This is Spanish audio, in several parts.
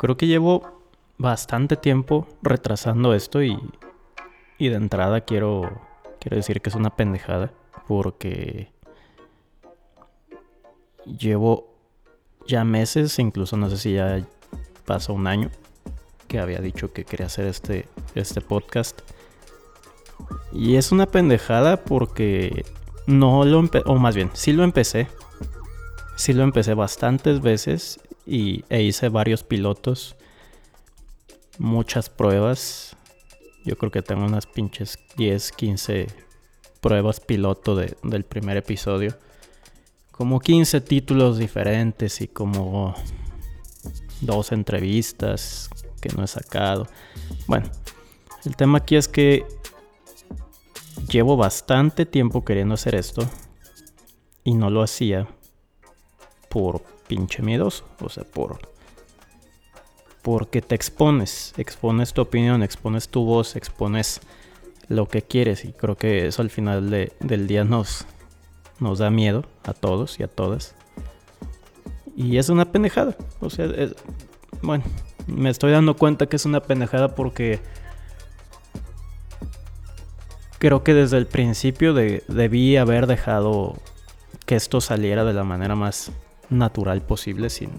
creo que llevo bastante tiempo retrasando esto y, y de entrada quiero, quiero decir que es una pendejada porque llevo ya meses, incluso no sé si ya pasó un año que había dicho que quería hacer este, este podcast. Y es una pendejada porque no lo o más bien, sí lo empecé. Sí lo empecé bastantes veces y, e hice varios pilotos, muchas pruebas. Yo creo que tengo unas pinches 10, 15 pruebas piloto del primer episodio. Como 15 títulos diferentes y como dos entrevistas que no he sacado. Bueno, el tema aquí es que llevo bastante tiempo queriendo hacer esto y no lo hacía por pinche miedoso, o sea, por porque te expones, expones tu opinión, expones tu voz, expones lo que quieres y creo que eso al final del día nos nos da miedo a todos y a todas. Y es una pendejada, o sea, bueno, me estoy dando cuenta que es una pendejada porque creo que desde el principio debí haber dejado que esto saliera de la manera más natural posible sin,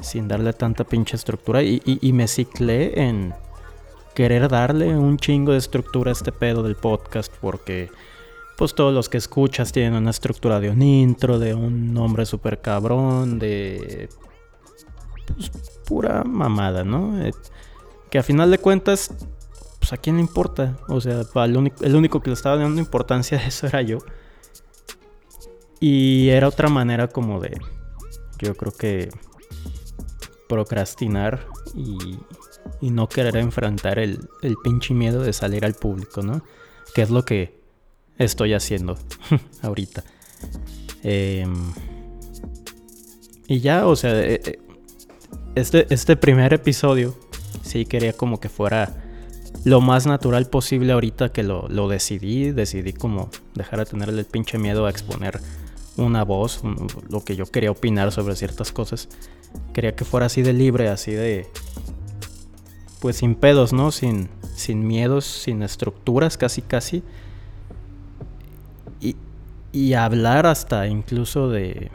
sin darle tanta pinche estructura y, y, me ciclé en querer darle un chingo de estructura a este pedo del podcast porque pues todos los que escuchas tienen una estructura de un intro, de un nombre súper cabrón, de pues, pura mamada, ¿no? Eh, que a final de cuentas pues a quién le importa. O sea, el único, el único que le estaba dando importancia a eso era yo. Y era otra manera como de, yo creo que procrastinar y, y no querer enfrentar el, el, pinche miedo de salir al público, ¿no? Que es lo que estoy haciendo ahorita. Em, y ya, o sea, eh, eh, este, este primer episodio sí quería como que fuera lo más natural posible ahorita que lo, decidí. Decidí como dejar de tenerle el pinche miedo a exponer una voz, lo que yo quería opinar sobre ciertas cosas. Quería que fuera así de libre, así de... Pues sin pedos, ¿no? Sin, sin miedos, sin estructuras, casi casi. Y, y hablar hasta incluso de...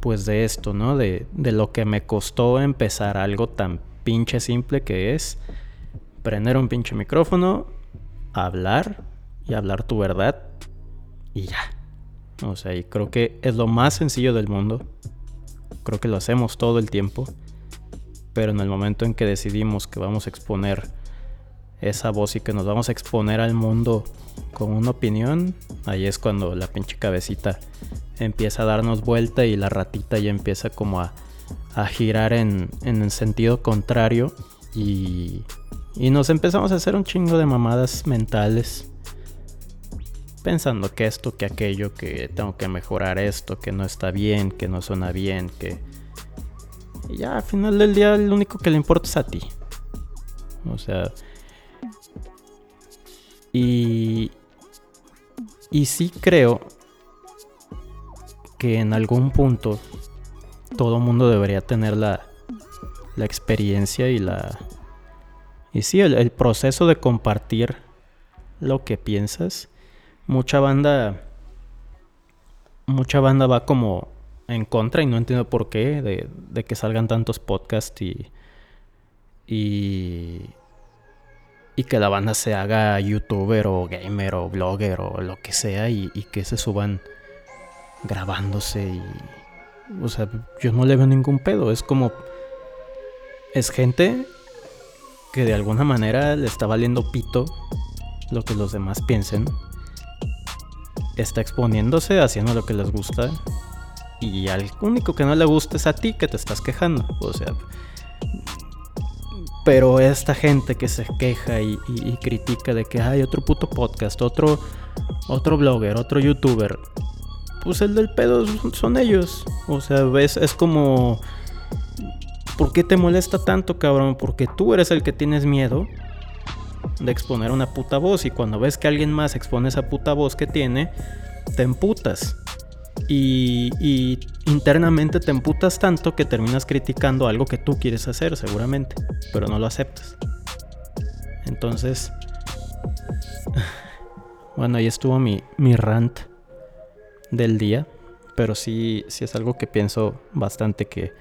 Pues de esto, ¿no? De, de lo que me costó empezar algo tan pinche simple que es prender un pinche micrófono, hablar y hablar tu verdad y ya. O sea, y creo que es lo más sencillo del mundo. Creo que lo hacemos todo el tiempo. Pero en el momento en que decidimos que vamos a exponer esa voz y que nos vamos a exponer al mundo con una opinión, ahí es cuando la pinche cabecita empieza a darnos vuelta y la ratita ya empieza como a, girar en, en el sentido contrario y y nos empezamos a hacer un chingo de mamadas mentales. Pensando que esto, que aquello, que tengo que mejorar esto, que no está bien, que no suena bien, que... Y ya al final del día lo único que le importa es a ti. O sea... Y... Y sí creo que en algún punto todo mundo debería tener la, la experiencia y la, y sí, el, proceso de compartir lo que piensas, mucha banda, mucha banda va como en contra y no entiendo por qué de, que salgan tantos podcasts y, y, y que la banda se haga youtuber o gamer o blogger o lo que sea y, y que se suban grabándose y... O sea, yo no le veo ningún pedo, es como... Es gente que de alguna manera le está valiendo pito lo que los demás piensen. Está exponiéndose, haciendo lo que les gusta. Y al único que no le gusta es a ti que te estás quejando. O sea. Pero esta gente que se queja y, critica de que hay otro puto podcast, otro, otro blogger, otro youtuber. Pues el del pedo son ellos. O sea, ves, es como ¿Por qué te molesta tanto, cabrón? Porque tú eres el que tienes miedo de exponer una puta voz y cuando ves que alguien más expone esa puta voz que tiene, te emputas. Y, y, internamente te emputas tanto que terminas criticando algo que tú quieres hacer, seguramente, pero no lo aceptas. Entonces, bueno, ahí estuvo mi, mi rant del día, pero sí, sí es algo que pienso bastante que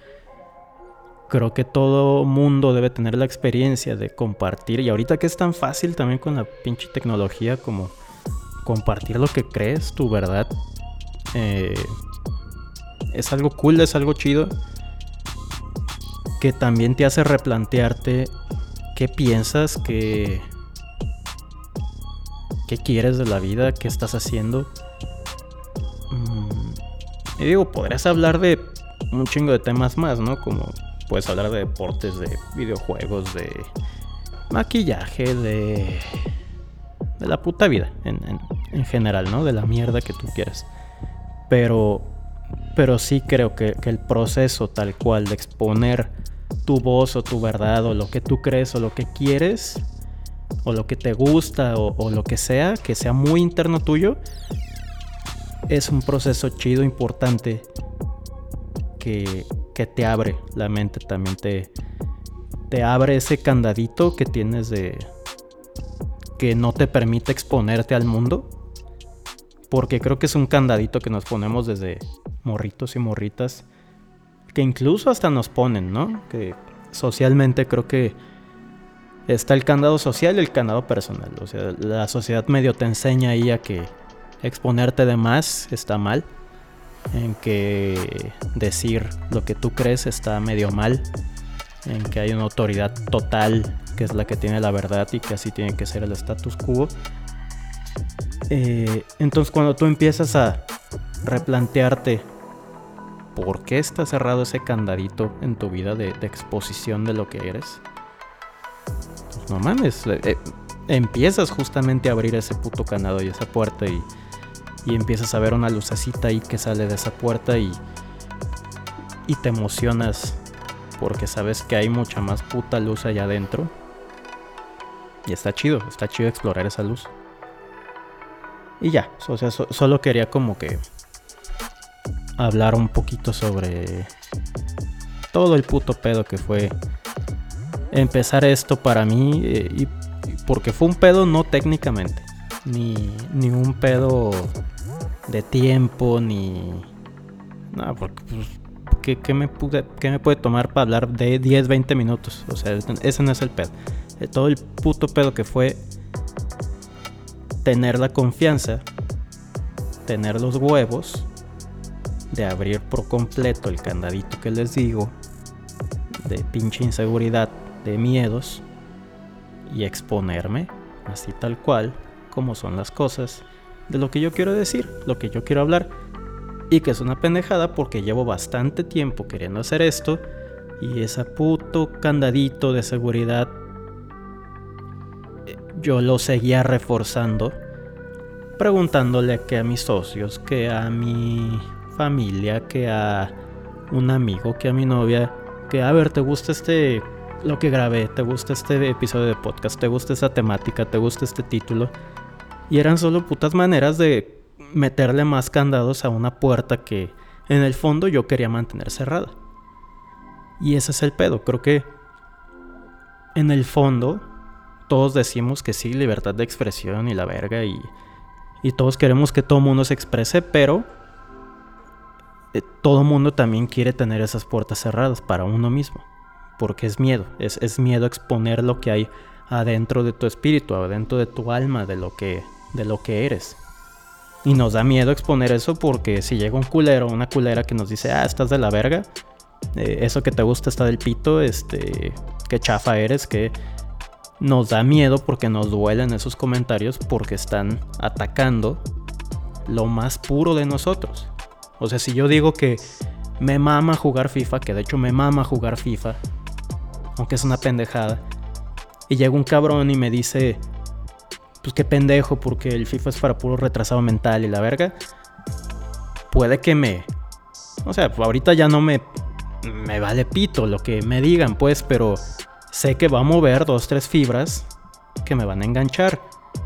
creo que todo mundo debe tener la experiencia de compartir. Y ahorita que es tan fácil también con la pinche tecnología como compartir lo que crees, tu verdad. Eh, es algo cool, es algo chido. Que también te hace replantearte qué piensas, qué, qué quieres de la vida, qué estás haciendo. Mm, y digo, podrías hablar de un chingo de temas más, ¿no? Como puedes hablar de deportes, de videojuegos, de maquillaje, de, de la puta vida en, general, ¿no? De la mierda que tú quieras. Pero, pero sí creo que, el proceso tal cual de exponer tu voz o tu verdad o lo que tú crees o lo que quieres o lo que te gusta o lo que sea, que sea muy interno tuyo, es un proceso chido, importante, que, que te abre la mente, también te, te abre ese candadito que tienes de que no te permite exponerte al mundo. Porque creo que es un candadito que nos ponemos desde morritos y morritas. Que incluso hasta nos ponen, ¿no? Que socialmente creo que está el candado social y el candado personal. O sea, la sociedad medio te enseña ahí a que exponerte de más está mal en que decir lo que tú crees está medio mal, en que hay una autoridad total que es la que tiene la verdad y que así tiene que ser el status quo. Eh, entonces cuando tú empiezas a replantearte por qué está cerrado ese candadito en tu vida de, exposición de lo que eres, pues no mames, eh, eh, empiezas justamente a abrir ese puto candado y esa puerta y y empiezas a ver una lucecita ahí que sale de esa puerta y, y te emocionas porque sabes que hay mucha más puta luz allá adentro. Y está chido, está chido explorar esa luz. Y ya, o sea, solo quería como que hablar un poquito sobre todo el puto pedo que fue empezar esto para mí. Eh, y, porque fue un pedo no técnicamente, ni, ni un pedo de tiempo ni... No, porque pues, ¿qué, me pude, ¿qué, me puede tomar para hablar de 10, 20 minutos? O sea, ese no es el pedo. Eh, todo el puto pedo que fue tener la confianza, tener los huevos de abrir por completo el candadito que les digo, de pinche inseguridad, de miedos, y exponerme, así tal cual, como son las cosas de lo que yo quiero decir, lo que yo quiero hablar. Y que es una pendejada porque llevo bastante tiempo queriendo hacer esto. Y ese puto candadito de seguridad eh, yo lo seguía reforzando. Preguntándole que a mis socios, que a mi familia, que a un amigo, que a mi novia. Que a ver, ¿te gusta este lo que grabé? ¿Te gusta este episodio de podcast? ¿Te gusta esa temática? ¿Te gusta este título? Y eran solo putas maneras de meterle más candados a una puerta que en el fondo yo quería mantener cerrada. Y ese es el pedo. Creo que en el fondo todos decimos que sí, libertad de expresión y la verga y, y todos queremos que todo mundo se exprese, pero eh, todo mundo también quiere tener esas puertas cerradas para uno mismo. Porque es miedo, es, es miedo exponer lo que hay adentro de tu espíritu, adentro de tu alma, de lo que de lo que eres. Y nos da miedo exponer eso porque si llega un culero una culera que nos dice, ah, estás de la verga, eh, eso que te gusta está del pito, este, qué chafa eres, que nos da miedo porque nos duelen esos comentarios porque están atacando lo más puro de nosotros. O sea, si yo digo que me mama jugar FIFA, que de hecho me mama jugar FIFA, aunque es una pendejada, y llega un cabrón y me dice, pues qué pendejo, porque el FIFA es para puro retrasado mental y la verga. Puede que me. O sea, ahorita ya no me. Me vale pito lo que me digan, pues, pero sé que va a mover dos, tres fibras que me van a enganchar,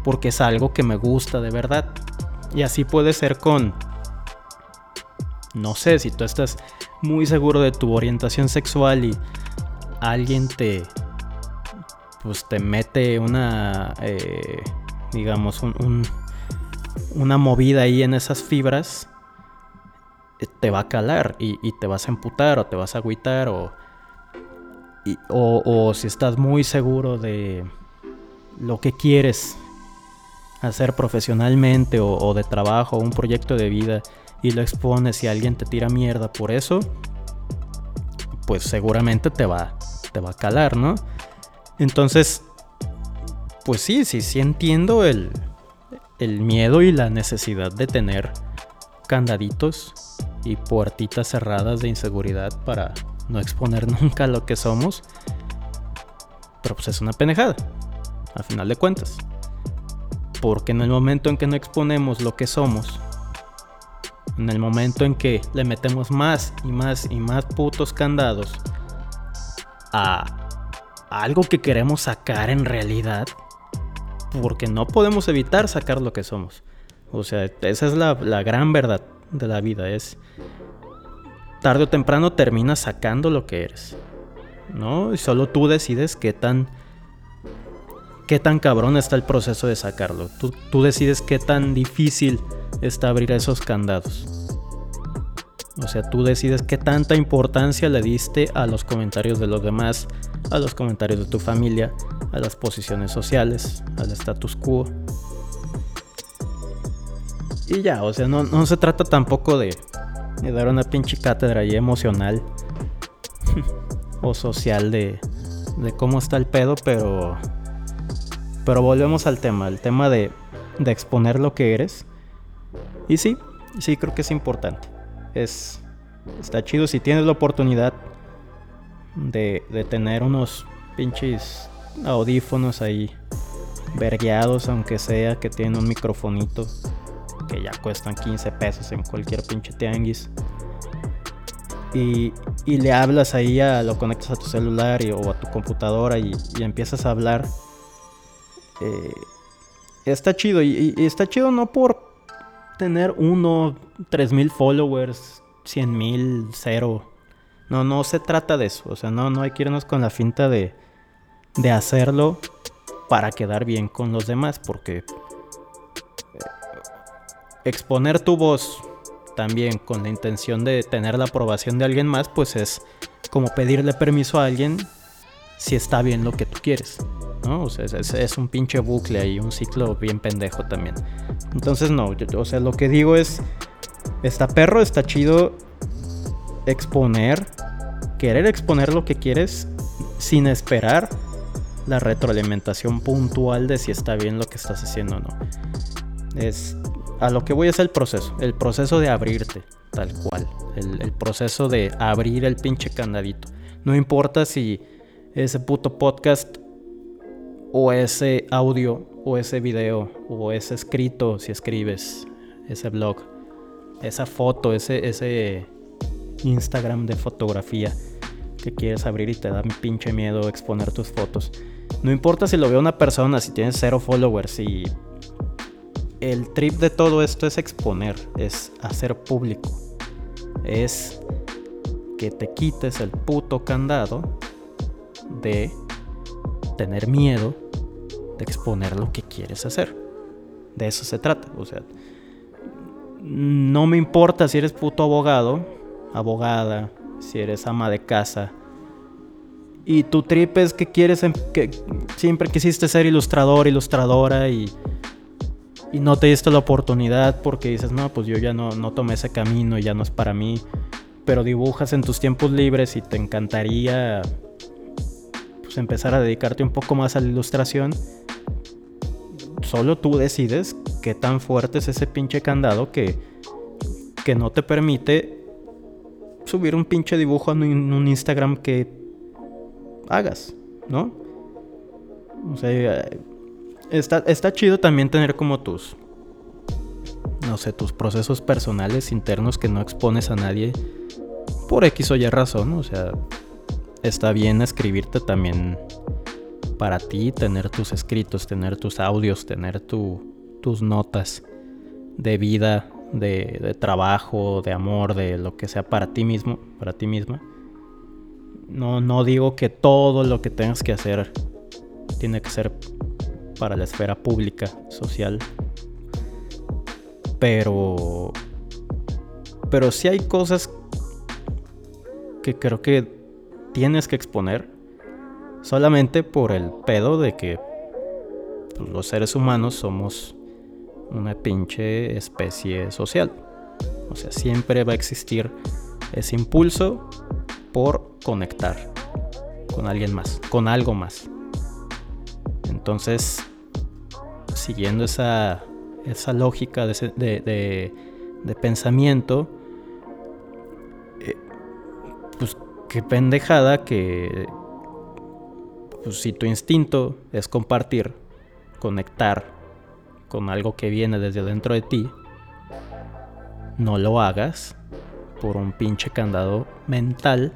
porque es algo que me gusta de verdad. Y así puede ser con. no sé, si tú estás muy seguro de tu orientación sexual y alguien te, pues te mete una, eh, digamos, un, una movida ahí en esas fibras, eh, te va a calar y, te vas a emputar o te vas a agüitar o, o, si estás muy seguro de lo que quieres hacer profesionalmente o, o de trabajo o un proyecto de vida y lo expones y alguien te tira mierda por eso, pues seguramente te va, te va a calar, ¿no? Entonces, pues sí, sí, sí entiendo el, el miedo y la necesidad de tener candaditos y puertitas cerradas de inseguridad para no exponer nunca lo que somos. Pero pues es una penejada, a final de cuentas. Porque en el momento en que no exponemos lo que somos, en el momento en que le metemos más y más y más putos candados a algo que queremos sacar en realidad, porque no podemos evitar sacar lo que somos. O sea, esa es la, gran verdad de la vida, es tarde o temprano terminas sacando lo que eres. ¿No? Y solo tú decides qué tan qué tan cabrón está el proceso de sacarlo. Tú, tú decides qué tan difícil está abrir esos candados. O sea, tú decides qué tanta importancia le diste a los comentarios de los demás, a los comentarios de tu familia, a las posiciones sociales, al status quo. Y ya, o sea, no, se trata tampoco de, de, dar una pinche cátedra ahí emocional o social de, de cómo está el pedo, pero... Pero volvemos al tema, el tema de, de exponer lo que eres. Y sí, sí creo que es importante es está chido si tienes la oportunidad de, de tener unos pinches audífonos ahí vergueados, aunque sea que tienen un microfonito que ya cuestan 15 pesos en cualquier pinche tianguis. Y, y, le hablas ahí, a, lo conectas a tu celular o a tu computadora y, y empiezas a hablar. Eh, está chido y, y, está chido no por tener uno, tres mil followers, cien mil, cero. No, no se trata de eso. O sea, no, no hay que irnos con la finta de, de hacerlo para quedar bien con los demás. Porque eh, exponer tu voz también con la intención de tener la aprobación de alguien más, pues es como pedirle permiso a alguien si está bien lo que tú quieres. ¿no? O sea, es, un pinche bucle ahí, un ciclo bien pendejo también. Entonces, no, o sea, lo que digo es, está perro, está chido exponer, querer exponer lo que quieres sin esperar la retroalimentación puntual de si está bien lo que estás haciendo o no. Es, a lo que voy es el proceso, el proceso de abrirte, tal cual, el, proceso de abrir el pinche candadito. No importa si ese puto podcast o ese audio o ese video o ese escrito si escribes ese blog, esa foto, ese Instagram de fotografía que quieres abrir y te da pinche miedo exponer tus fotos. No importa si lo ve una persona, si tienes cero followers y el trip de todo esto es exponer, es hacer público, es que te quites el puto candado de tener miedo de exponer lo que quieres hacer. De eso se trata. O sea, no me importa si eres puto abogado, abogada, si eres ama de casa. Y tu trip es que quieres, em, que siempre quisiste ser ilustrador, ilustradora y, y no te diste la oportunidad porque dices, no, pues yo ya no, no tomé ese camino y ya no es para mí. Pero dibujas en tus tiempos libres y te encantaría pues, empezar a dedicarte un poco más a la ilustración, solo tú decides qué tan fuerte es ese pinche candado que, que no te permite subir un pinche dibujo en un Instagram que hagas, ¿no? O sea, está, está chido también tener como tus, no sé, tus procesos personales internos que no expones a nadie por X o Y razón, o sea, está bien escribirte también para ti, tener tus escritos, tener tus audios, tener tus notas de vida, de, trabajo, de amor, de lo que sea para ti mismo, para ti misma. No, no digo que todo lo que tengas que hacer tiene que ser para la esfera pública, social. Pero. Pero sí hay cosas que creo que tienes que exponer solamente por el pedo de que pues, los seres humanos somos una pinche especie social. O sea, siempre va a existir ese impulso por conectar con alguien más, con algo más. Entonces, siguiendo esa, esa lógica de, pensamiento, eh, pues qué pendejada que pues, si tu instinto es compartir, conectar con algo que viene desde dentro de ti, no lo hagas por un pinche candado mental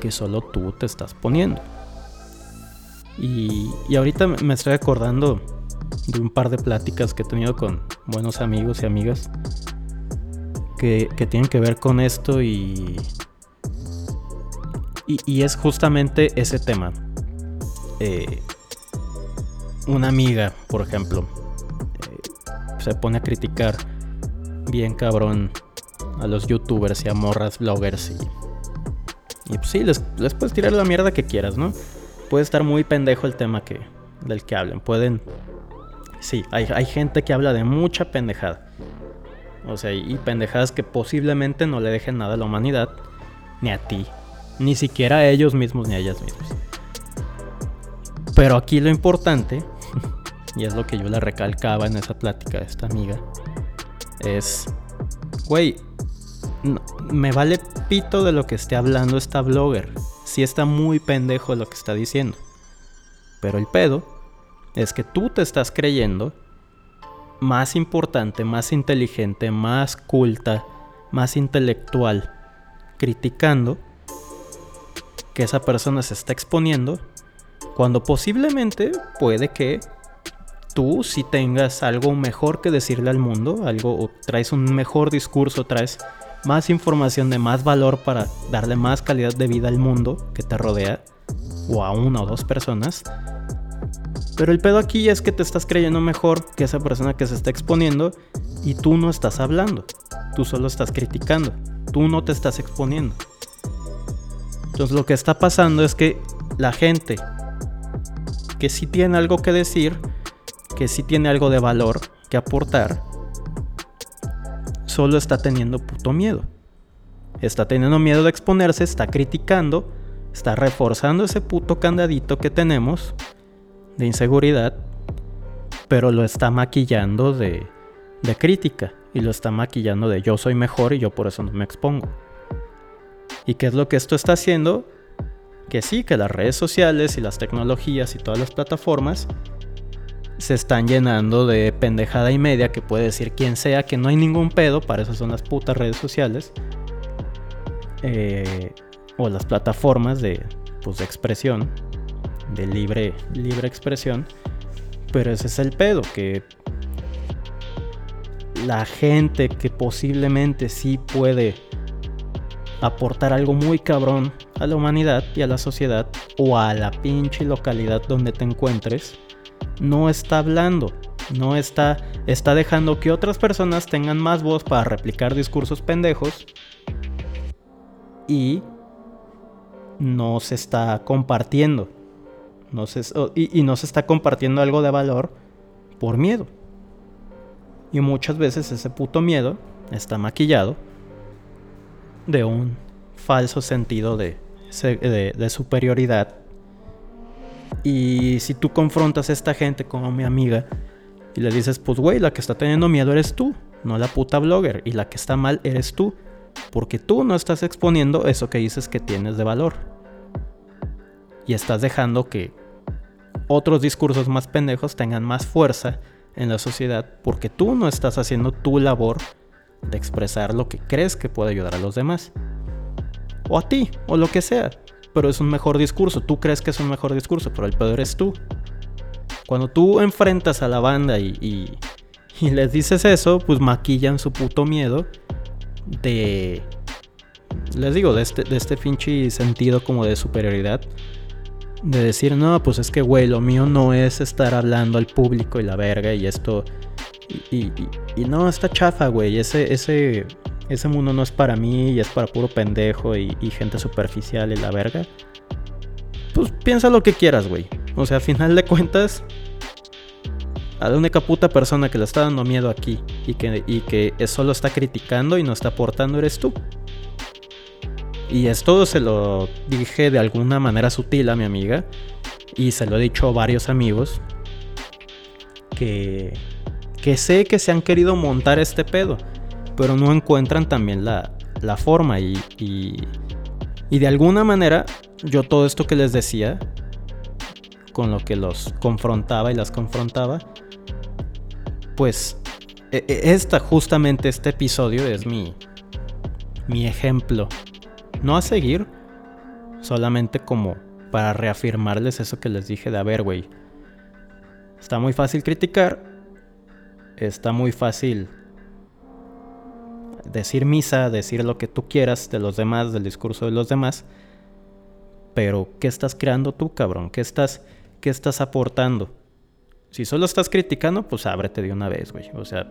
que solo tú te estás poniendo. Y, ahorita me estoy acordando de un par de pláticas que he tenido con buenos amigos y amigas que, tienen que ver con esto y, y, es justamente ese tema. Eh, una amiga, por ejemplo, se pone a criticar bien cabrón a los youtubers y a morras bloggers y, y pues sí, les, puedes tirar la mierda que quieras, ¿no? puede estar muy pendejo el tema que, del que hablen. Pueden. Sí, hay, gente que habla de mucha pendejada. O sea, y pendejadas que posiblemente no le dejen nada a la humanidad, ni a ti, ni siquiera a ellos mismos ni a ellas mismas. Pero aquí lo importante, y es lo que yo le recalcaba en esa plática de esta amiga, es, güey, me vale pito de lo que esté hablando esta blogger sí está muy pendejo lo que está diciendo. Pero el pedo es que tú te estás creyendo más importante, más inteligente, más culta, más intelectual, criticando que esa persona se está exponiendo, cuando posiblemente puede que tú si tengas algo mejor que decirle al mundo, algo o traes un mejor discurso, traes más información de más valor para darle más calidad de vida al mundo que te rodea, o a una o dos personas. Pero el pedo aquí es que te estás creyendo mejor que esa persona que se está exponiendo y tú no estás hablando, tú solo estás criticando, tú no te estás exponiendo. Entonces lo que está pasando es que la gente que sí tiene algo que decir, que sí tiene algo de valor que aportar, solo está teniendo puto miedo. Está teniendo miedo de exponerse, está criticando, está reforzando ese puto candadito que tenemos de inseguridad, pero lo está maquillando de, de crítica y lo está maquillando de yo soy mejor y yo por eso no me expongo. ¿Y qué es lo que esto está haciendo? Que sí, que las redes sociales y las tecnologías y todas las plataformas se están llenando de pendejada y media que puede decir quien sea que no hay ningún pedo, para eso son las putas redes sociales. Eh, o las plataformas de, pues, de expresión, de libre, libre expresión. Pero ese es el pedo, que la gente que posiblemente sí puede aportar algo muy cabrón a la humanidad y a la sociedad o a la pinche localidad donde te encuentres, no está hablando, no está, está dejando que otras personas tengan más voz para replicar discursos pendejos y no se está compartiendo. No se, y, no se está compartiendo algo de valor por miedo. Y muchas veces ese puto miedo está maquillado de un falso sentido de, de superioridad y si tú confrontas a esta gente como mi amiga y le dices, pues güey, la que está teniendo miedo eres tú, no la puta blogger. Y la que está mal eres tú. Porque tú no estás exponiendo eso que dices que tienes de valor. Y estás dejando que otros discursos más pendejos tengan más fuerza en la sociedad porque tú no estás haciendo tu labor de expresar lo que crees que puede ayudar a los demás. O a ti, o lo que sea pero es un mejor discurso. Tú crees que es un mejor discurso, pero el peor eres tú. Cuando tú enfrentas a la banda y, y les dices eso, pues maquillan su puto miedo de... Les digo, de este, de este pinche sentido como de superioridad. De decir, no, pues es que, güey, lo mío no es estar hablando al público y la verga y esto... Y, y, no, está chafa, güey. Ese, ese, ese mundo no es para mí y es para puro pendejo y, gente superficial y la verga. Pues piensa lo que quieras, güey. O sea, a final de cuentas, a la única puta persona que le está dando miedo aquí y que, y que solo está criticando y no está aportando eres tú. Y esto se lo dije de alguna manera sutil a mi amiga y se lo he dicho a varios amigos que, que sé que se han querido montar este pedo, pero no encuentran también la, la forma y, y, y de alguna manera yo todo esto que les decía, con lo que los confrontaba y las confrontaba, pues e, e, esta, justamente este episodio es mi, mi ejemplo. No a seguir, solamente como para reafirmarles eso que les dije de, a ver, güey, está muy fácil criticar, está muy fácil decir misa, decir lo que tú quieras de los demás, del discurso de los demás, pero ¿qué estás creando tú, cabrón? ¿Qué estás, qué estás aportando? Si solo estás criticando, pues ábrete de una vez, güey. O sea,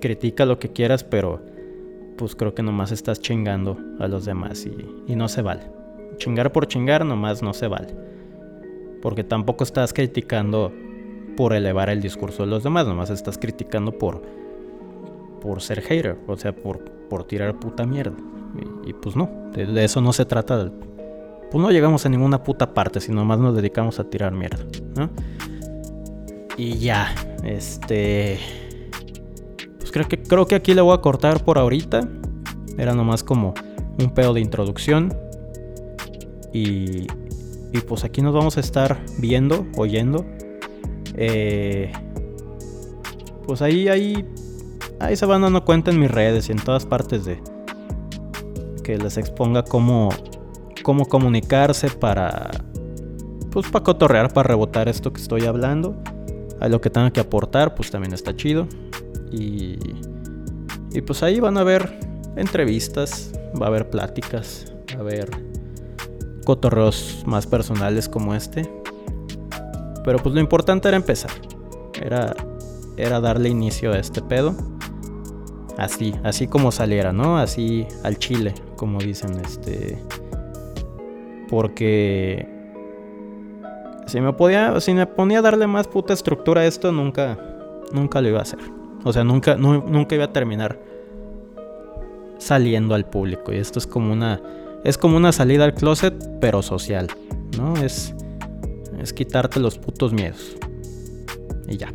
critica lo que quieras, pero pues creo que nomás estás chingando a los demás y, no se vale. Chingar por chingar nomás no se vale. Porque tampoco estás criticando por elevar el discurso de los demás, nomás estás criticando por, por ser hater, o sea, por, por tirar puta mierda. Y, pues no, de, eso no se trata. Pues no llegamos a ninguna puta parte, si nomás nos dedicamos a tirar mierda, ¿no? Y ya, este... Pues creo que, creo que aquí le voy a cortar por ahorita. Era nomás como un pedo de introducción. Y, y pues aquí nos vamos a estar viendo, oyendo. Eh, pues ahí, ahí, ahí se van dando cuenta en mis redes y en todas partes de que les exponga cómo, cómo comunicarse para, pues para cotorrear, para rebotar esto que estoy hablando a lo que tenga que aportar, pues también está chido. Y, y pues ahí van a haber entrevistas, va a haber pláticas, va a haber cotorreos más personales como este. Pero pues lo importante era empezar. Era, era darle inicio a este pedo. Así, así como saliera, ¿no? Así al chile, como dicen, este. Porque si me podía, si me ponía a darle más puta estructura a esto, nunca, nunca lo iba a hacer. O sea, nunca, nunca iba a terminar saliendo al público. Y esto es como una, es como una salida al closet, pero social, ¿no? Es, es quitarte los putos miedos. Y ya.